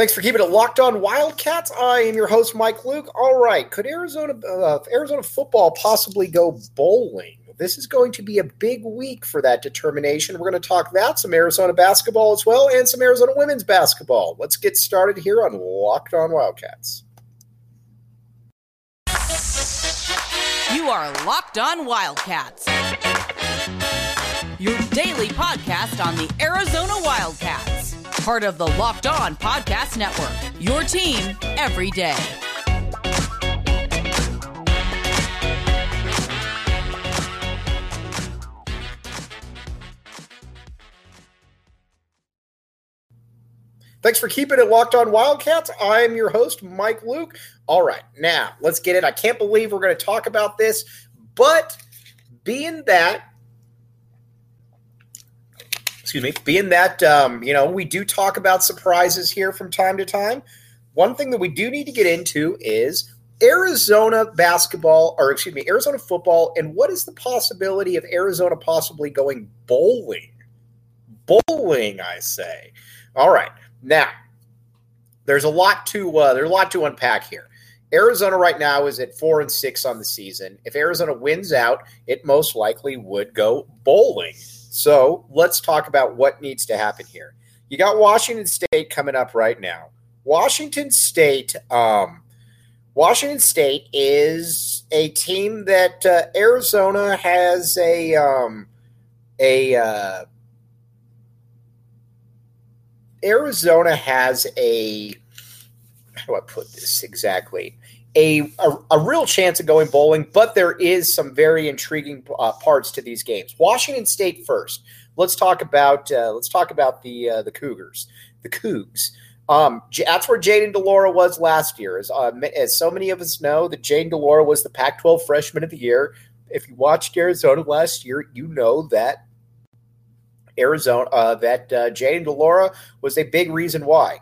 Thanks for keeping it locked on Wildcats. I am your host, Mike Luke. All right, could Arizona uh, Arizona football possibly go bowling? This is going to be a big week for that determination. We're going to talk that, some Arizona basketball as well, and some Arizona women's basketball. Let's get started here on Locked On Wildcats. You are Locked On Wildcats, your daily podcast on the Arizona Wildcats, part of the Locked On Podcast Network. Your team every day. Thanks for keeping it locked on Wildcats. I am your host, Mike Luke. All right, now let's get it. I can't believe we're going to talk about this, but being that, excuse me, being that, um, you know, we do talk about surprises here from time to time. One thing that we do need to get into is Arizona basketball, or excuse me, Arizona football, and what is the possibility of Arizona possibly going bowling? Bowling, I say. All right. Now, there's a lot to uh, there's a lot to unpack here. Arizona right now is at four and six on the season. If Arizona wins out, it most likely would go bowling. So let's talk about what needs to happen here. You got Washington State coming up right now. Washington State, um, Washington State is a team that uh, Arizona has a um, a uh, Arizona has a how do I put this exactly? A, a, a real chance of going bowling, but there is some very intriguing uh, parts to these games. Washington State first. Let's talk about uh, let's talk about the uh, the Cougars, the Cougs. Um, that's where Jayden de Laura was last year. As, uh, as so many of us know, that Jayden de Laura was the Pac-12 Freshman of the Year. If you watched Arizona last year, you know that Arizona, uh, that uh, Jayden de was a big reason why.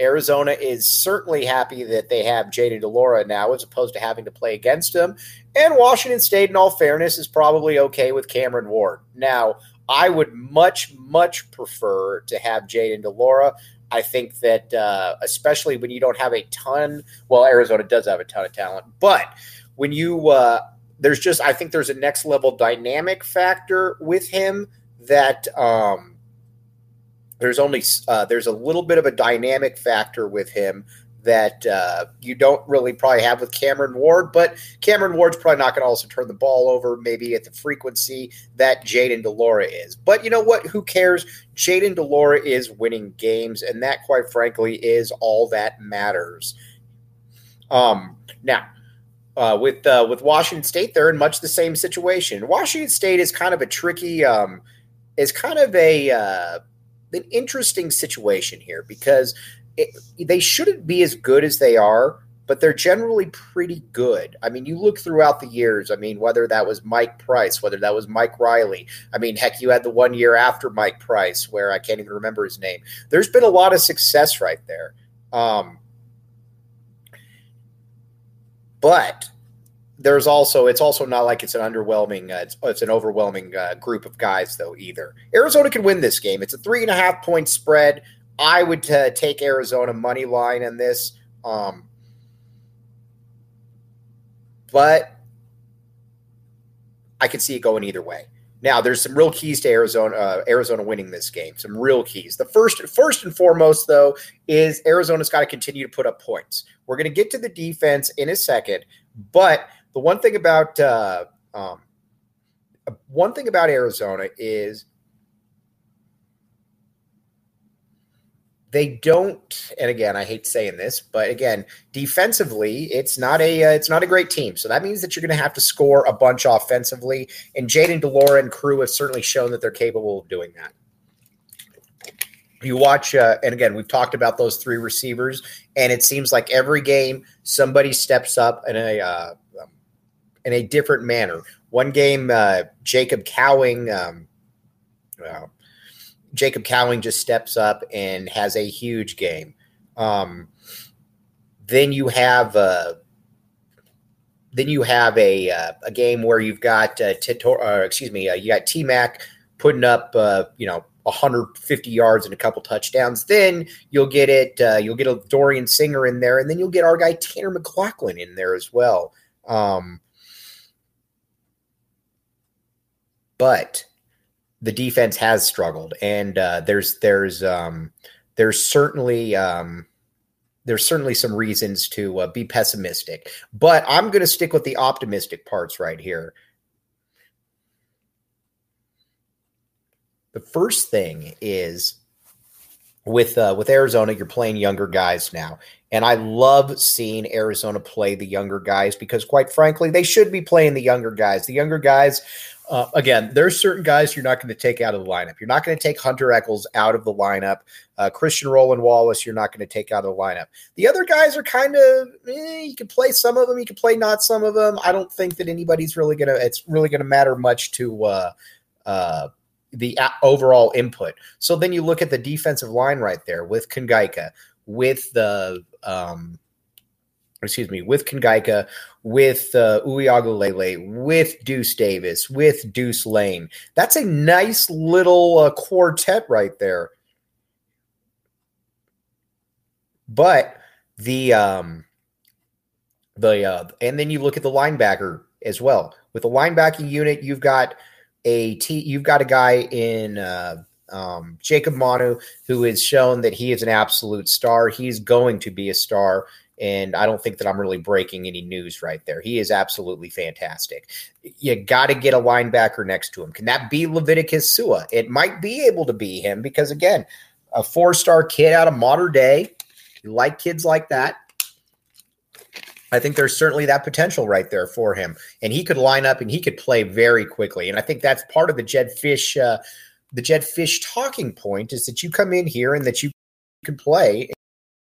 Arizona is certainly happy that they have Jayden de Laura now as opposed to having to play against him. And Washington State, in all fairness, is probably okay with Cameron Ward. Now, I would much, much prefer to have Jayden de Laura. I think that, uh, especially when you don't have a ton, well, Arizona does have a ton of talent, but when you, uh, there's just, I think there's a next level dynamic factor with him that um, there's only uh, there's a little bit of a dynamic factor with him that uh, you don't really probably have with Cameron Ward, but Cameron Ward's probably not going to also turn the ball over maybe at the frequency that Jayden de Laura is. But you know what? Who cares? Jayden de Laura is winning games, and that, quite frankly, is all that matters. Um, now, uh, with uh, with Washington State, they're in much the same situation. Washington State is kind of a tricky. Um, is kind of a uh, an interesting situation here because it, they shouldn't be as good as they are, but they're generally pretty good. I mean, you look throughout the years. I mean, whether that was Mike Price, whether that was Mike Riley. I mean, heck, you had the one year after Mike Price where I can't even remember his name. There's been a lot of success right there. Um, but there's also it's also not like it's an underwhelming uh, it's, it's an overwhelming uh, group of guys though either. Arizona can win this game. It's a three and a half point spread. I would uh, take arizona money line on this um, but i could see it going either way. Now there's some real keys to arizona uh, arizona winning this game some real keys. The first first and foremost though is arizona's got to continue to put up points. We're going to get to the defense in a second but the one thing about uh, um, one thing about Arizona is they don't and again i hate saying this but again defensively it's not a uh, it's not a great team. So that means that you're going to have to score a bunch offensively and Jayden de Laura and crew have certainly shown that they're capable of doing that. You watch uh, and again we've talked about those three receivers and it seems like every game somebody steps up in a uh, in a different manner. One game, uh, Jacob Cowing, um, well, Jacob Cowing just steps up and has a huge game. Um, then you have uh, then you have a uh, a game where you've got uh, Titor, uh, excuse me, uh, you got T Mac putting up uh, you know 150 yards and a couple touchdowns. Then you'll get it. Uh, you'll get a Dorian Singer in there, and then you'll get our guy Tanner McLachlan in there as well. Um, but the defense has struggled, and uh, there's there's um, there's certainly um, there's certainly some reasons to uh, be pessimistic. But I'm going to stick with the optimistic parts right here. The first thing is with uh, with Arizona, you're playing younger guys now, and I love seeing Arizona play the younger guys because, quite frankly, they should be playing the younger guys. The younger guys uh, again, there's certain guys you're not going to take out of the lineup. You're not going to take Hunter Echols out of the lineup. Uh, Christian Roland Wallace, you're not going to take out of the lineup. The other guys are kind of eh, you can play some of them, you can play not some of them. I don't think that anybody's really gonna. It's really going to matter much to uh, uh, the overall input. So then you look at the defensive line right there with Kongaika, with the um, excuse me, with Kongaika, with uh, with Deuce Davis, with Deuce Lane. That's a nice little uh, quartet right there. But the um the uh and then you look at the linebacker as well. With the linebacking unit, you've got a t you've got a guy in uh um, Jacob Manu, who has shown that he is an absolute star. He's going to be a star and I don't think that I'm really breaking any news right there. He is absolutely fantastic. You got to get a linebacker next to him. Can that be Leviticus Sua? It might be able to be him because, again, a four star kid out of Mater Dei. You like kids like that. I think there's certainly that potential right there for him. And he could line up and he could play very quickly. And I think that's part of the Jedd Fisch. Uh, the Jedd Fisch talking point is that you come in here and that you can play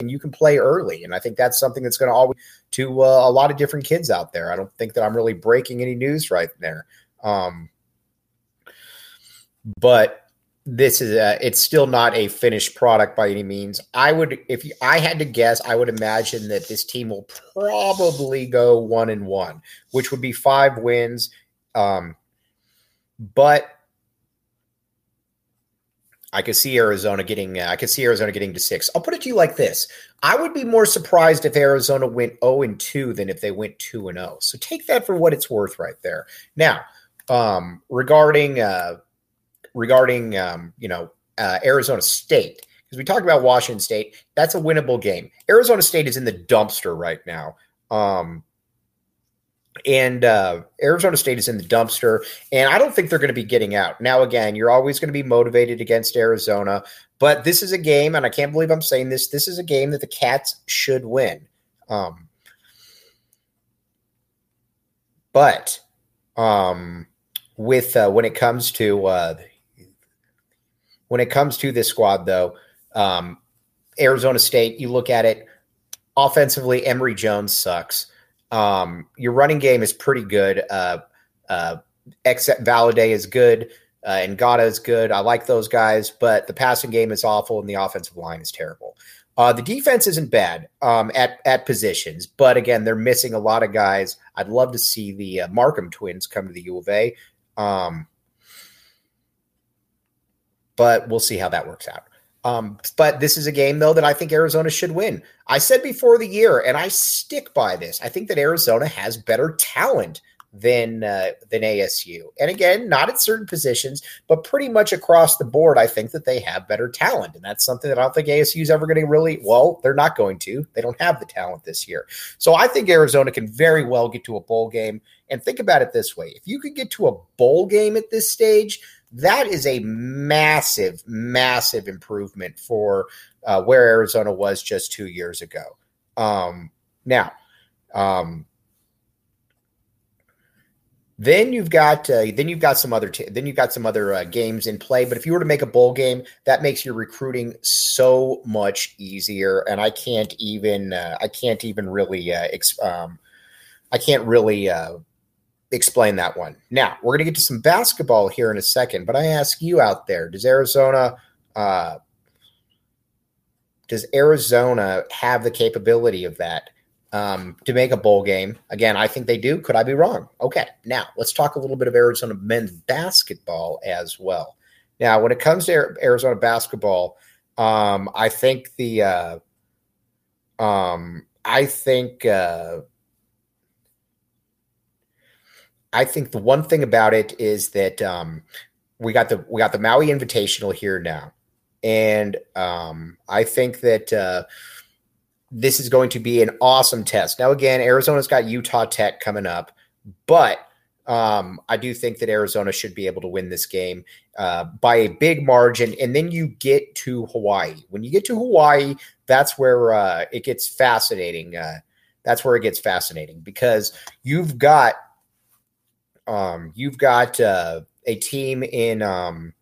and you can play early. And I think that's something that's going to always to uh, a lot of different kids out there. I don't think that I'm really breaking any news right there. Um, but this is a, it's still not a finished product by any means. I would, if you, I had to guess, I would imagine that this team will probably go one and one, which would be five wins. Um, but I could see Arizona getting. Uh, I could see Arizona getting to six. I'll put it to you like this: I would be more surprised if Arizona went zero and two than if they went two and zero. Oh. So take that for what it's worth, right there. Now, um, regarding uh, regarding um, you know uh, Arizona State, because we talked about Washington State, that's a winnable game. Arizona State is in the dumpster right now. Um, and uh, Arizona State is in the dumpster, and I don't think they're going to be getting out. Now, again, you're always going to be motivated against Arizona, but this is a game, and I can't believe I'm saying this. This is a game that the Cats should win. Um, but um, with uh, when it comes to uh, when it comes to this squad, though, um, Arizona State, you look at it offensively. Emory Jones sucks. Um, your running game is pretty good. Uh, uh, except Valladay is good. Uh, and Ngata is good. I like those guys, but the passing game is awful and the offensive line is terrible. Uh, the defense isn't bad um, at at positions, but again, they're missing a lot of guys. I'd love to see the uh, Markham twins come to the U of A, um, but we'll see how that works out. Um, but this is a game, though, that I think Arizona should win. I said before the year, and I stick by this. I think that Arizona has better talent than uh, than ASU. And again, not at certain positions, but pretty much across the board, I think that they have better talent, and that's something that I don't think ASU is ever going to really. Well, they're not going to. They don't have the talent this year. So I think Arizona can very well get to a bowl game. And think about it this way: if you could get to a bowl game at this stage that is a massive, massive improvement for uh, where Arizona was just two years ago. Um, now, um, then you've got uh, then you've got some other t- then you've got some other uh, games in play. But if you were to make a bowl game, that makes your recruiting so much easier. And I can't even uh, I can't even really uh, um, I can't really uh, explain that one. Now, we're going to get to some basketball here in a second, but I ask you out there, does Arizona uh, does Arizona have the capability of that um, to make a bowl game? Again, I think they do. Could I be wrong? Okay. Now, let's talk a little bit of Arizona men's basketball as well. Now, when it comes to Arizona basketball, um, I think the uh, um, I think uh, I think the one thing about it is that um, we got the we got the Maui Invitational here now, and um, I think that uh, this is going to be an awesome test. Now, again, Arizona's got Utah Tech coming up, but um, I do think that Arizona should be able to win this game uh, by a big margin. And then you get to Hawaii. When you get to Hawaii, that's where uh, it gets fascinating. Uh, that's where it gets fascinating because you've got um, you've got uh, a team in um,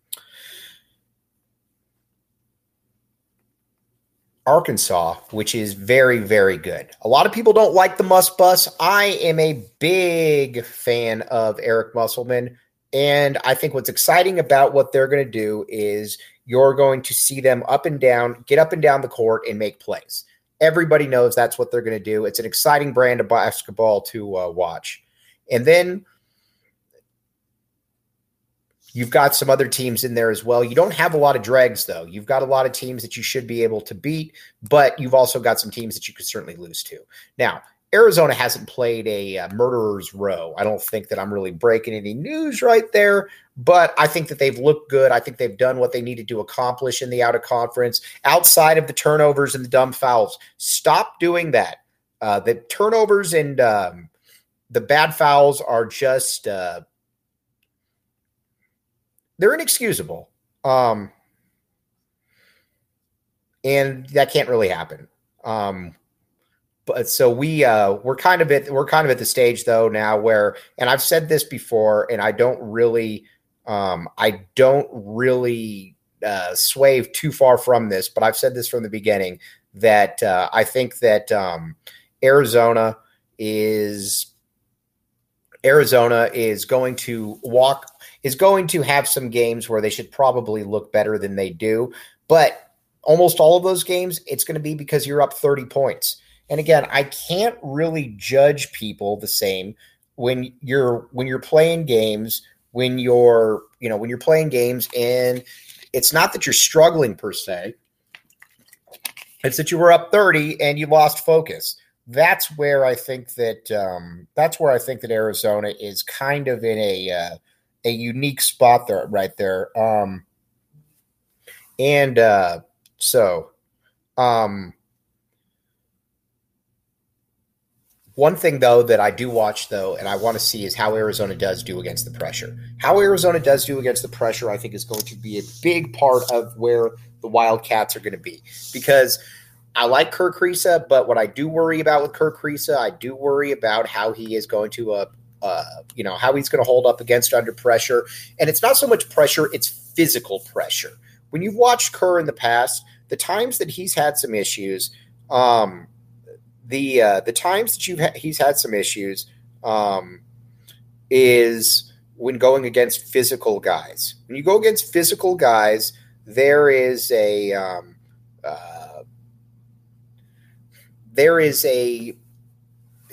Arkansas, which is very, very good. A lot of people don't like the Muss Bus. I am a big fan of Eric Musselman. And I think what's exciting about what they're going to do is you're going to see them up and down, get up and down the court and make plays. Everybody knows that's what they're going to do. It's an exciting brand of basketball to uh, watch. And then You've got some other teams in there as well. You don't have a lot of dregs, though. You've got a lot of teams that you should be able to beat, but you've also got some teams that you could certainly lose to. Now, Arizona hasn't played a uh, murderer's row. I don't think that I'm really breaking any news right there, but I think that they've looked good. I think they've done what they needed to accomplish in the out of conference outside of the turnovers and the dumb fouls. Stop doing that. Uh, the turnovers and um, the bad fouls are just uh, they're inexcusable. Um, and that can't really happen. Um, but so we uh, we're kind of at we're kind of at the stage though now where, and I've said this before, and I don't really, um, I don't really uh, sway too far from this, but I've said this from the beginning that uh, I think that um, Arizona is Arizona is going to walk is going to have some games where they should probably look better than they do. But almost all of those games, it's going to be because you're up 30 points. And again, I can't really judge people the same when you're when you're playing games when you're you know when you're playing games and it's not that you're struggling per se it's that you were up 30 and you lost focus that's where i think that um, that's where i think that arizona is kind of in a uh, a unique spot there, right there. Um, and uh, so, um, one thing though that I do watch though, and I want to see is how Arizona does do against the pressure. How Arizona does do against the pressure, I think, is going to be a big part of where the Wildcats are going to be because. I like Kerr Kriisa, but what I do worry about with Kerr Kriisa, I do worry about how he is going to uh, uh, you know, how he's going to hold up against under pressure. And it's not so much pressure, it's physical pressure. When you've watched Kerr in the past, the times that he's had some issues, um, the uh, the times that you've ha- he's had some issues um, is when going against physical guys. When you go against physical guys, there is a um, uh, there is a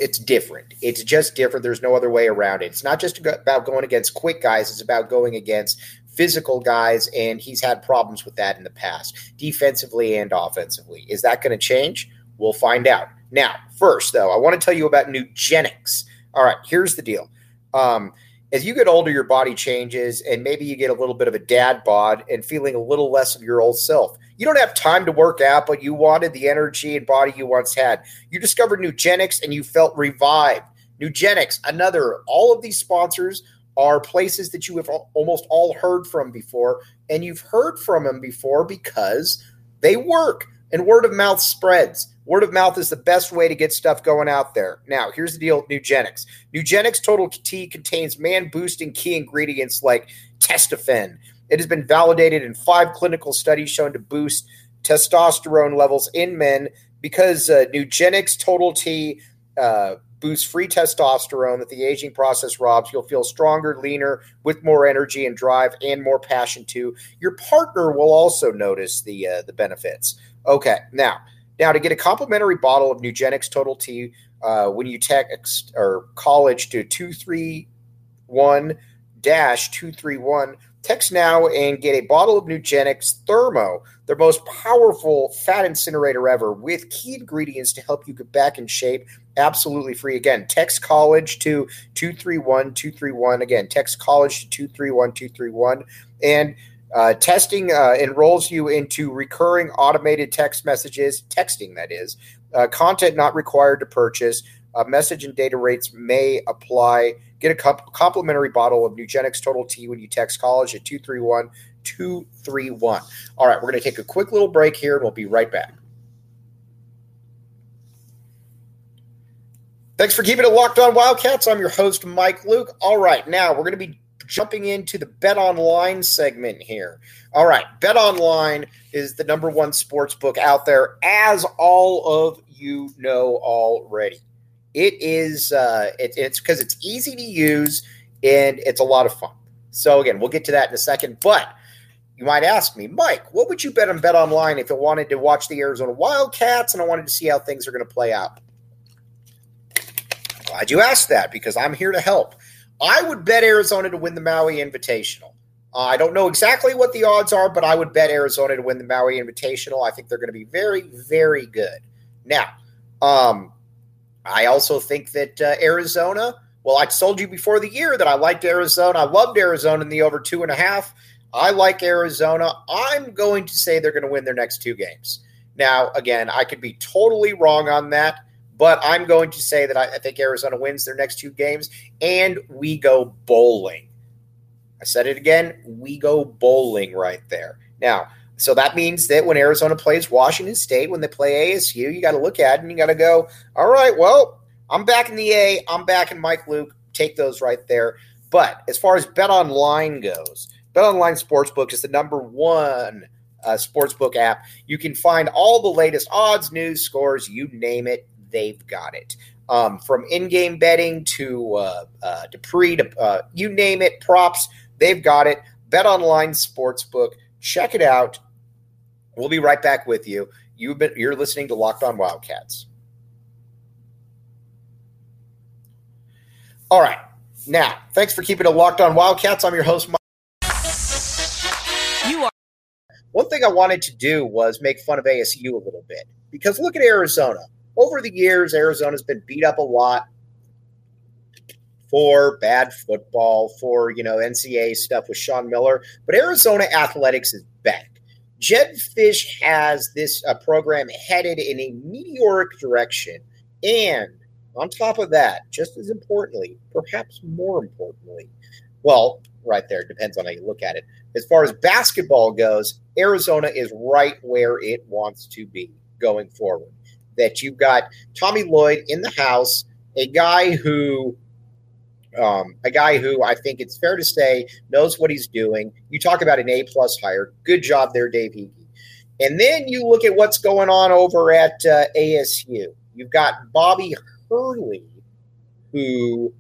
it's different. It's just different. There's no other way around it. It's not just about going against quick guys. It's about going against physical guys, and he's had problems with that in the past, defensively and offensively. Is that going to change? We'll find out. Now, first, though, I want to tell you about Nugenix. All right, here's the deal. Um, as you get older, your body changes, and maybe you get a little bit of a dad bod and feeling a little less of your old self. You don't have time to work out, but you wanted the energy and body you once had. You discovered Nugenix and you felt revived. Nugenix, another, all of these sponsors are places that you have almost all heard from before, and you've heard from them before because they work and word of mouth spreads. Word of mouth is the best way to get stuff going out there. Now, here's the deal with Nugenix. Nugenix Total T contains man boosting key ingredients like testofen. It has been validated in five clinical studies shown to boost testosterone levels in men because uh, Nugenix Total T uh, boosts free testosterone that the aging process robs. You'll feel stronger, leaner, with more energy and drive and more passion too. Your partner will also notice the uh, the benefits. Okay, now now to get a complimentary bottle of Nugenix Total T uh, when you text or college to two three one dash two three one Text now and get a bottle of Nugenix Thermo, their most powerful fat incinerator ever, with key ingredients to help you get back in shape. Absolutely free. Again, text college to 231 231. Again, text college to 231 231. And uh, testing uh, enrolls you into recurring automated text messages, texting that is, uh, content not required to purchase. Uh, message and data rates may apply. Get a comp- complimentary bottle of Nugenix Total T when you text college at 231 231. All right, we're going to take a quick little break here and we'll be right back. Thanks for keeping it locked on Wildcats. I'm your host, Mike Luke. All right, now we're going to be jumping into the Bet Online segment here. All right, Bet Online is the number one sports book out there, as all of you know already. It is uh, it, it's because it's easy to use and it's a lot of fun. So again, we'll get to that in a second. But you might ask me, Mike, what would you bet on Bet Online if I wanted to watch the Arizona Wildcats and I wanted to see how things are going to play out? Glad you asked that because I'm here to help. I would bet Arizona to win the Maui Invitational. I don't know exactly what the odds are, but I would bet Arizona to win the Maui Invitational. I think they're going to be very, very good. Now, um, I also think that uh, Arizona. Well, I told you before the year that I liked Arizona. I loved Arizona in the over two and a half. I like Arizona. I'm going to say they're going to win their next two games. Now, again, I could be totally wrong on that. But I'm going to say that I, I think Arizona wins their next two games and we go bowling. I said it again. We go bowling right there. Now, so that means that when Arizona plays Washington State, when they play ASU, you got to look at it and you got to go, all right, well, I'm back in the A. I'm back in Mike Luke. Take those right there. But as far as Bet Online goes, Bet Online Sportsbook is the number one uh, sportsbook app. You can find all the latest odds, news, scores, you name it they've got it. Um, from in-game betting to uh, uh, to to uh, you name it, props, they've got it. Bet Online Sportsbook, check it out. We'll be right back with you. You've been you're listening to Locked On Wildcats. All right, now thanks for keeping it locked on Wildcats. I'm your host. Mike. You are. One thing I wanted to do was make fun of ASU a little bit because look at Arizona over the years, Arizona's been beat up a lot for bad football, for you know NCAA stuff with Sean Miller. But Arizona athletics is back. Jedd Fisch has this uh, program headed in a meteoric direction, and on top of that, just as importantly, perhaps more importantly, well, right there depends on how you look at it. As far as basketball goes, Arizona is right where it wants to be going forward that you've got Tommy Lloyd in the house, a guy who um, a guy who I think it's fair to say knows what he's doing. You talk about an A plus hire. Good job there, Dave Heeke. And then you look at what's going on over at uh, ASU. You've got Bobby Hurley, who,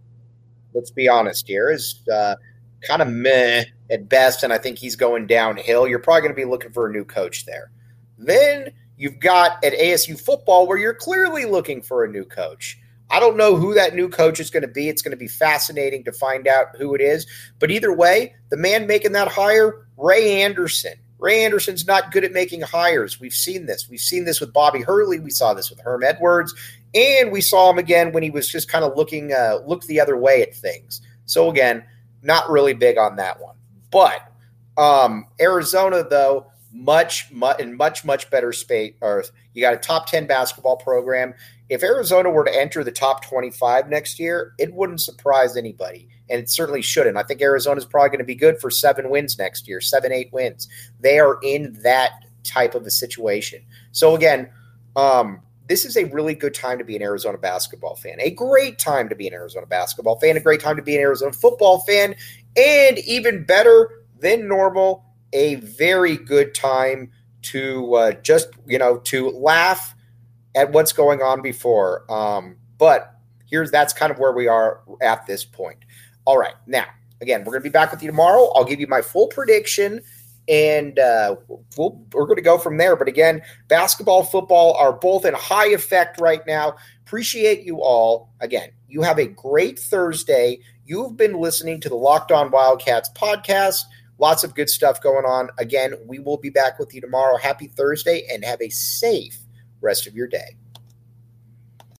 let's be honest here, is uh, kind of meh at best, and I think he's going downhill. You're probably going to be looking for a new coach there. Then You've got at ASU football where you're clearly looking for a new coach. I don't know who that new coach is going to be. It's going to be fascinating to find out who it is. But either way, the man making that hire, Ray Anderson. Ray Anderson's not good at making hires. We've seen this. We've seen this with Bobby Hurley. We saw this with Herm Edwards, and we saw him again when he was just kind of looking uh, looked the other way at things. So again, not really big on that one. But um, Arizona, though, much, much in much much better space. Or you got a top ten basketball program. If Arizona were to enter the top twenty five next year, it wouldn't surprise anybody, and it certainly shouldn't. I think Arizona is probably going to be good for seven wins next year, seven eight wins. They are in that type of a situation. So again. Um, this is a really good time to be an Arizona basketball fan. A great time to be an Arizona basketball fan. A great time to be an Arizona football fan. And even better than normal, a very good time to uh, just you know to laugh at what's going on before. Um, but here's that's kind of where we are at this point. All right, now again, we're going to be back with you tomorrow. I'll give you my full prediction, and uh, we'll, we're going to go from there. But again, basketball, football are both in high effect right now. Appreciate you all. Again, you have a great Thursday. You've been listening to the Locked On Wildcats podcast. Lots of good stuff going on. Again, we will be back with you tomorrow. Happy Thursday and have a safe rest of your day.